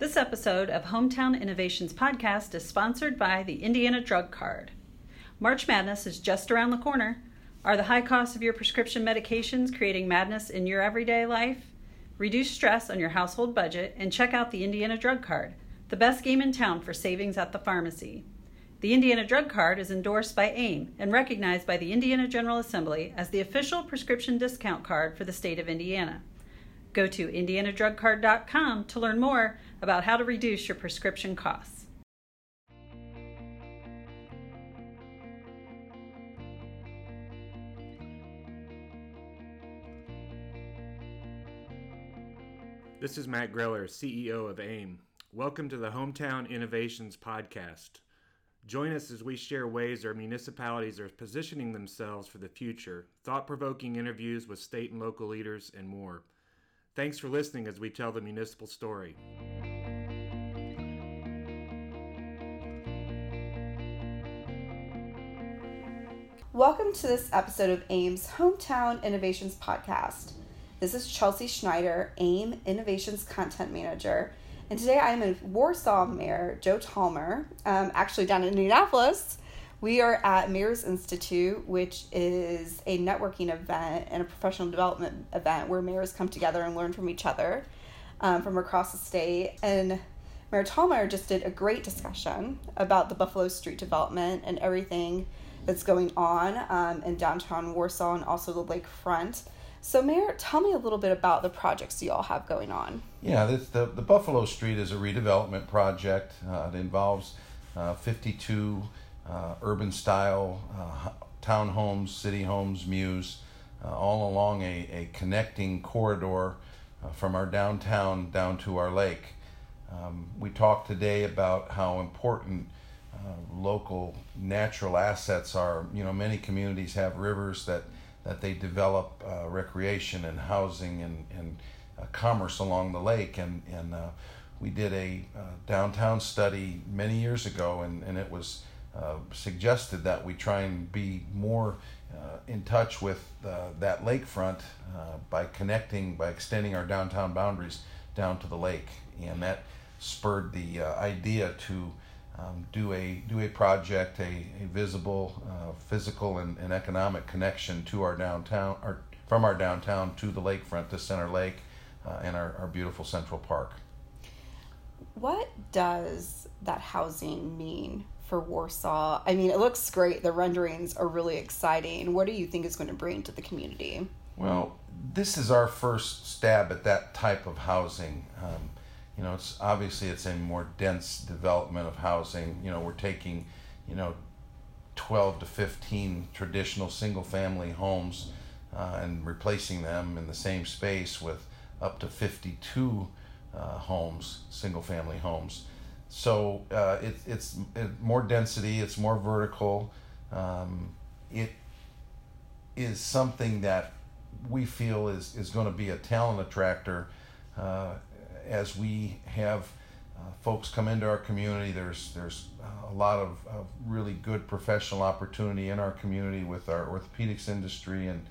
This episode of Hometown Innovations Podcast is sponsored by the Indiana Drug Card. March Madness is just around the corner. Are the high costs of your prescription medications creating madness in your everyday life? Reduce stress on your household budget and check out the Indiana Drug Card, the best game in town for savings at the pharmacy. The Indiana Drug Card is endorsed by AIM and recognized by the Indiana General Assembly as the official prescription discount card for the state of Indiana. Go to indianadrugcard.com to learn more about how to reduce your prescription costs. This is Matt Greller, CEO of AIM. Welcome to the Hometown Innovations Podcast. Join us as we share ways our municipalities are positioning themselves for the future, thought provoking interviews with state and local leaders, and more. Thanks for listening as we tell the municipal story. Welcome to this episode of AIM's Hometown Innovations Podcast. This is Chelsea Schneider, AIM Innovations Content Manager, and today I am with Warsaw Mayor Joe Thallemer, um, actually down in Indianapolis. We are at Mayor's Institute, which is a networking event and a professional development event where mayors come together and learn from each other um, from across the state. And Mayor Thallemer just did a great discussion about the Buffalo Street development and everything that's going on um, in downtown Warsaw and also the lakefront. So, Mayor, tell me a little bit about the projects you all have going on. Yeah, this, the, the Buffalo Street is a redevelopment project. Uh, it involves uh, 52 uh, urban style uh, townhomes, city homes, mews, uh, all along a, a connecting corridor uh, from our downtown down to our lake. Um, we talked today about how important uh, local natural assets are. You know, many communities have rivers that, that they develop uh, recreation and housing and, and commerce along the lake. And, and we did a downtown study many years ago, and, and it was uh, suggested that we try and be more in touch with that lakefront by connecting, by extending our downtown boundaries down to the lake. And that spurred the idea to um, do a do a project, a, a visible, uh, physical, and, and economic connection to our downtown, or from our downtown to the lakefront, to Center Lake, uh, and our, our beautiful Central Park. What does that housing mean for Warsaw? I mean, it looks great. The renderings are really exciting. What do you think is going to bring to the community? Well, this is our first stab at that type of housing. Um, you know, it's obviously it's a more dense development of housing. You know, we're taking, you know, 12 to 15 traditional single family homes uh, and replacing them in the same space with up to 52 uh, homes, single family homes. So uh, it, it's it, more density, it's more vertical. Um, it is something that we feel is, is going to be a talent attractor uh, as we have uh, folks come into our community, there's there's a lot of, of, really good professional opportunity in our community with our orthopedics industry and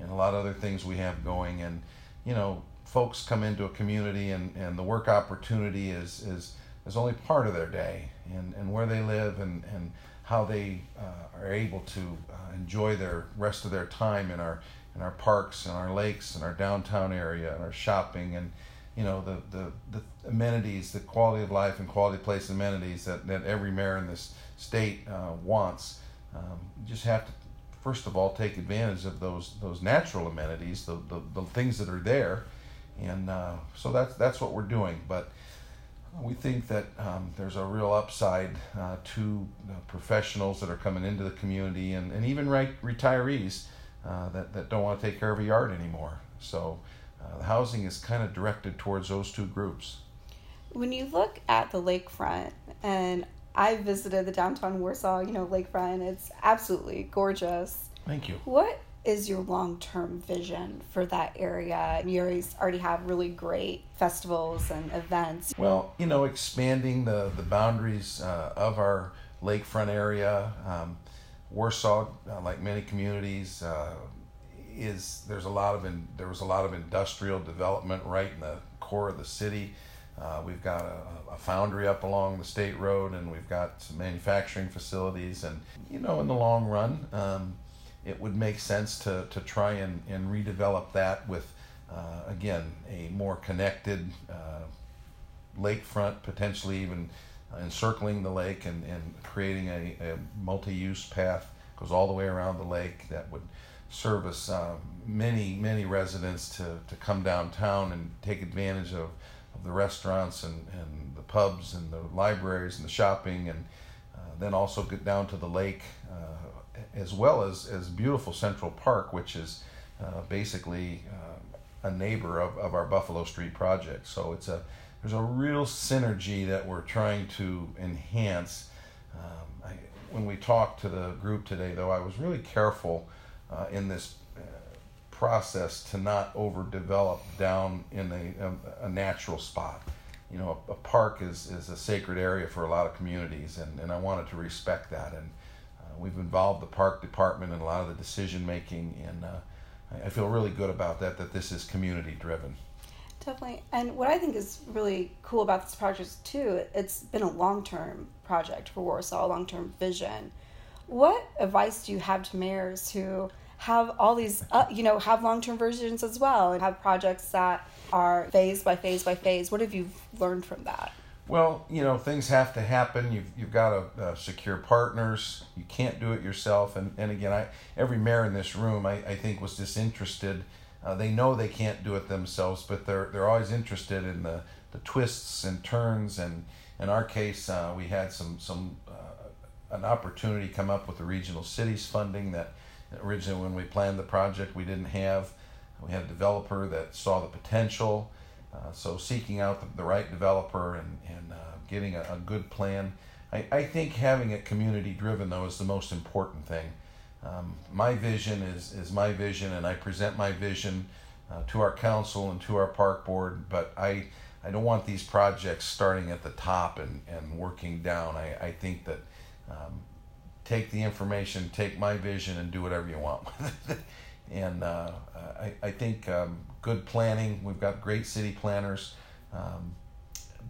and a lot of other things we have going. And you know, folks come into a community and, and the work opportunity is is is only part of their day and, and where they live and, and how they uh, are able to uh, enjoy their rest of their time in our in our parks and our lakes and our downtown area and our shopping and you know the, the, the amenities, the quality of life and quality place amenities that, that every mayor in this state uh, wants. Um, you just have to, first of all, take advantage of those those natural amenities, the, the, the things that are there, and uh, so that's that's what we're doing. But we think that um, there's a real upside uh, to professionals that are coming into the community and, and even right, retirees uh, that, that don't want to take care of a yard anymore. So uh, the housing is kind of directed towards those two groups. When you look at the lakefront, and I visited the downtown Warsaw, you know, lakefront, it's absolutely gorgeous. Thank you. What is your long term vision for that area? You already have really great festivals and events. Well, you know, expanding the, the boundaries uh, of our lakefront area. Um, Warsaw, uh, like many communities, uh, is there's a lot of in, there was a lot of industrial development right in the core of the city. Uh, we've got a, a, foundry up along the state road, and we've got some manufacturing facilities. And you know, in the long run, um, it would make sense to, to try and, and redevelop that with, uh, again, a more connected uh, lakefront, potentially even encircling the lake and, and creating a, a multi use path goes all the way around the lake that would service uh, many, many residents to, to come downtown and take advantage of, of the restaurants and, and the pubs and the libraries and the shopping and uh, then also get down to the lake uh, as well as, as beautiful Central Park, which is uh, basically uh, a neighbor of, of our Buffalo Street project. So it's a there's a real synergy that we're trying to enhance. Um, I, when we talked to the group today, though, I was really careful uh, in this uh, process to not overdevelop down in a, a, a natural spot. You know, a, a, park is, is a sacred area for a lot of communities, and, and I wanted to respect that. And we've involved the park department in a lot of the decision making, and uh, I, I feel really good about that, that this is community driven. Definitely. And what I think is really cool about this project too, it's been a long-term project for Warsaw, a long-term vision. What advice do you have to mayors who have all these, uh, you know, have long-term visions as well and have projects that are phase by phase by phase? What have you learned from that? Well, you know, things have to happen. You've, you've got to uh, secure partners. You can't do it yourself. And, and again, I, every mayor in this room, I, I think, was disinterested uh, they know they can't do it themselves, but they're they're always interested in the, the twists and turns. And in our case, uh, we had some some uh, an opportunity come up with the regional cities funding that originally when we planned the project we didn't have. We had a developer that saw the potential. Uh, so seeking out the, the, right developer and and uh, getting a, a good plan. I, I think having it community driven though is the most important thing. Um, my vision is, is my vision, and I present my vision uh, to our council and to our park board, but I, I don't want these projects starting at the top and, and working down. I, I think that um, take the information, take my vision, and do whatever you want with it. and uh, I, I think um, good planning, we've got great city planners, um,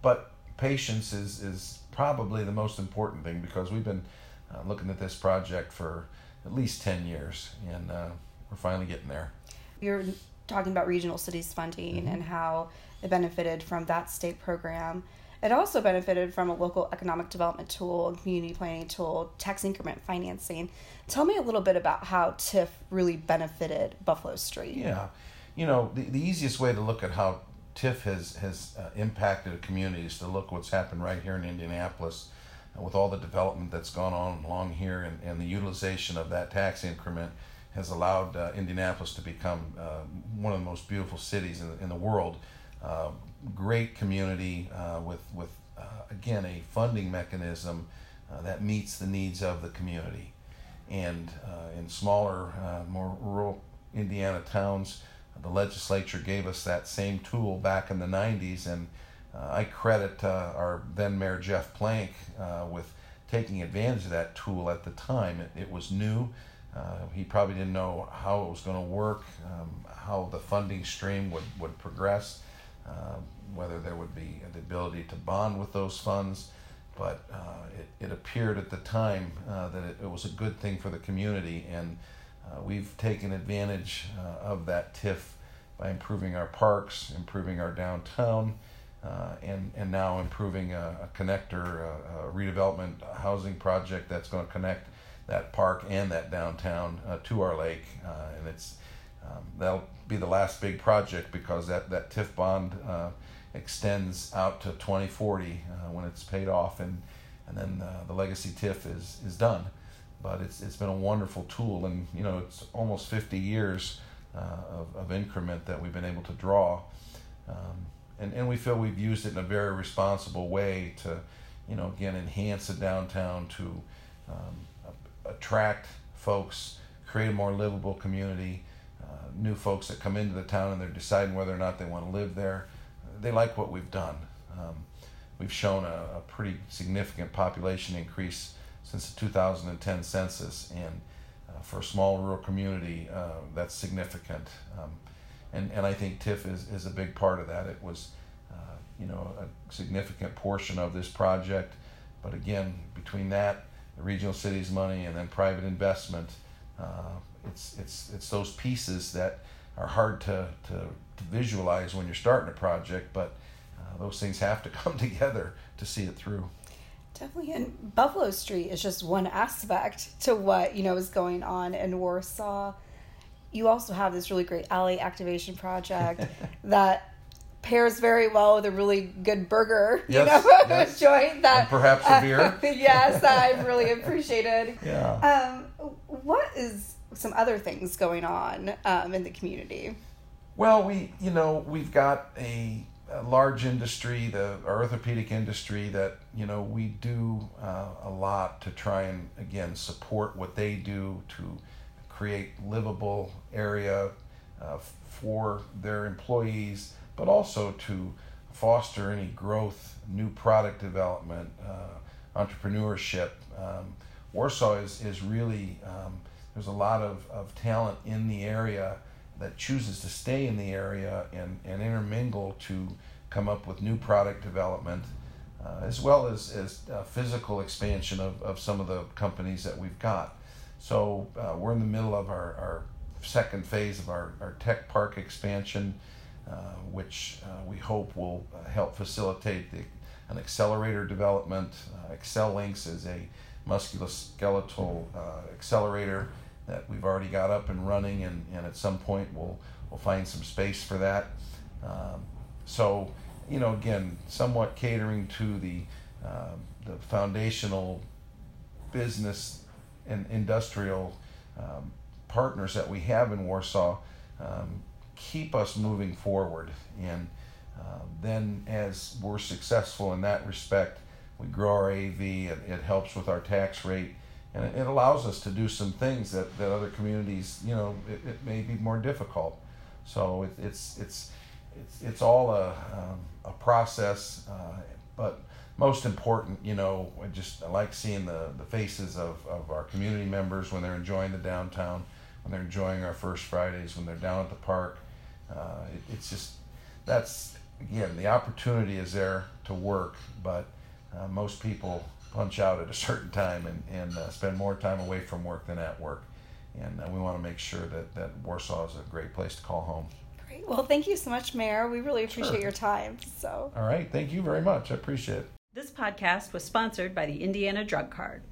but patience is, is probably the most important thing because we've been uh, looking at this project for at least 10 years, and uh, we're finally getting there. You're talking about regional cities funding mm-hmm. and how it benefited from that state program. It also benefited from a local economic development tool, community planning tool, tax increment financing. Tell me a little bit about how TIF really benefited Buffalo Street. Yeah, you know, the, the easiest way to look at how TIF has, has uh, impacted a community is to look what's happened right here in Indianapolis with all the development that's gone on along here and, and the utilization of that tax increment has allowed uh, Indianapolis to become uh, one of the most beautiful cities in the, in the world. Uh, great community uh, with, with uh, again, a funding mechanism uh, that meets the needs of the community. And in smaller, more rural Indiana towns, the legislature gave us that same tool back in the 90s and uh, I credit uh, our then Mayor Jeff Plank uh, with taking advantage of that tool at the time. It, it was new. he probably didn't know how it was going to work, um, how the funding stream would, would progress, whether there would be the ability to bond with those funds but uh, it, it appeared at the time uh, that it, it, was a good thing for the community, and uh, we've taken advantage of that TIF by improving our parks, improving our downtown, uh, and and now improving a, a connector, a, a, redevelopment housing project that's going to connect that park and that downtown uh, to our lake, uh, and it's um, that'll be the last big project because that that TIF bond uh, extends out to 2040 uh, when it's paid off, and and then the legacy TIF is is done. But it's it's been a wonderful tool, and you know it's almost 50 years of, of increment that we've been able to draw. Um, and, and we feel we've used it in a very responsible way to, you know, again, enhance the downtown to um, attract folks, create a more livable community, uh, new folks that come into the town and they're deciding whether or not they want to live there. They like what we've done. Um, we've shown a, a, pretty significant population increase since the 2010 census, and uh, for a small rural community, uh, that's significant. Um, and and I think TIF is, is a big part of that. It was uh, you know, a significant portion of this project. But again, between that, the regional cities money, and then private investment, uh, it's it's it's those pieces that are hard to, to, to visualize when you're starting a project, but uh, those things have to come together to see it through. Definitely, and Buffalo Street is just one aspect to what you know is going on in Warsaw. You also have this really great alley activation project that pairs very well with a really good burger, you Yes, know, yes. joint that And perhaps a beer. yes, I've really appreciated. Yeah. Um, what is some other things going on um, in the community? Well, we you know we've got a large industry, the orthopedic industry, that you know we do uh, a lot to try and again support what they do to create livable area uh, for their employees, but also to foster any growth, new product development, uh, entrepreneurship. Um, Warsaw is is really um, there's a lot of, of talent in the area that chooses to stay in the area and, and intermingle to come up with new product development, uh, as well as, as uh, physical expansion of, of some of the companies that we've got. So uh, we're in the middle of our, our second phase of our, our tech park expansion, uh, which uh, we hope will uh, help facilitate the, an accelerator development. Uh, Links is a musculoskeletal accelerator that we've already got up and running, and, and at some point we'll we'll find some space for that. Um, so, you know, again, somewhat catering to the uh, the foundational business and industrial um, partners that we have in Warsaw um, keep us moving forward. And uh, then, as we're successful in that respect, we grow our AV. It, it helps with our tax rate, and it, allows us to do some things that, that other communities, you know, it, it may be more difficult. So it, it's it's it's it's all a um, a process, uh, but most important, you know, I just I like seeing the, the faces of, of our community members when they're enjoying the downtown, when they're enjoying our first Fridays, when they're down at the park. Uh, it, it's just that's again the opportunity is there to work, but uh, most people punch out at a certain time and, and uh, spend more time away from work than at work. And uh, we want to make sure that, that Warsaw is a great place to call home. Great. Well, thank you so much, Mayor. We really appreciate Sure. your time. So. All right. Thank you very much. I appreciate it. This podcast was sponsored by the Indiana Drug Card.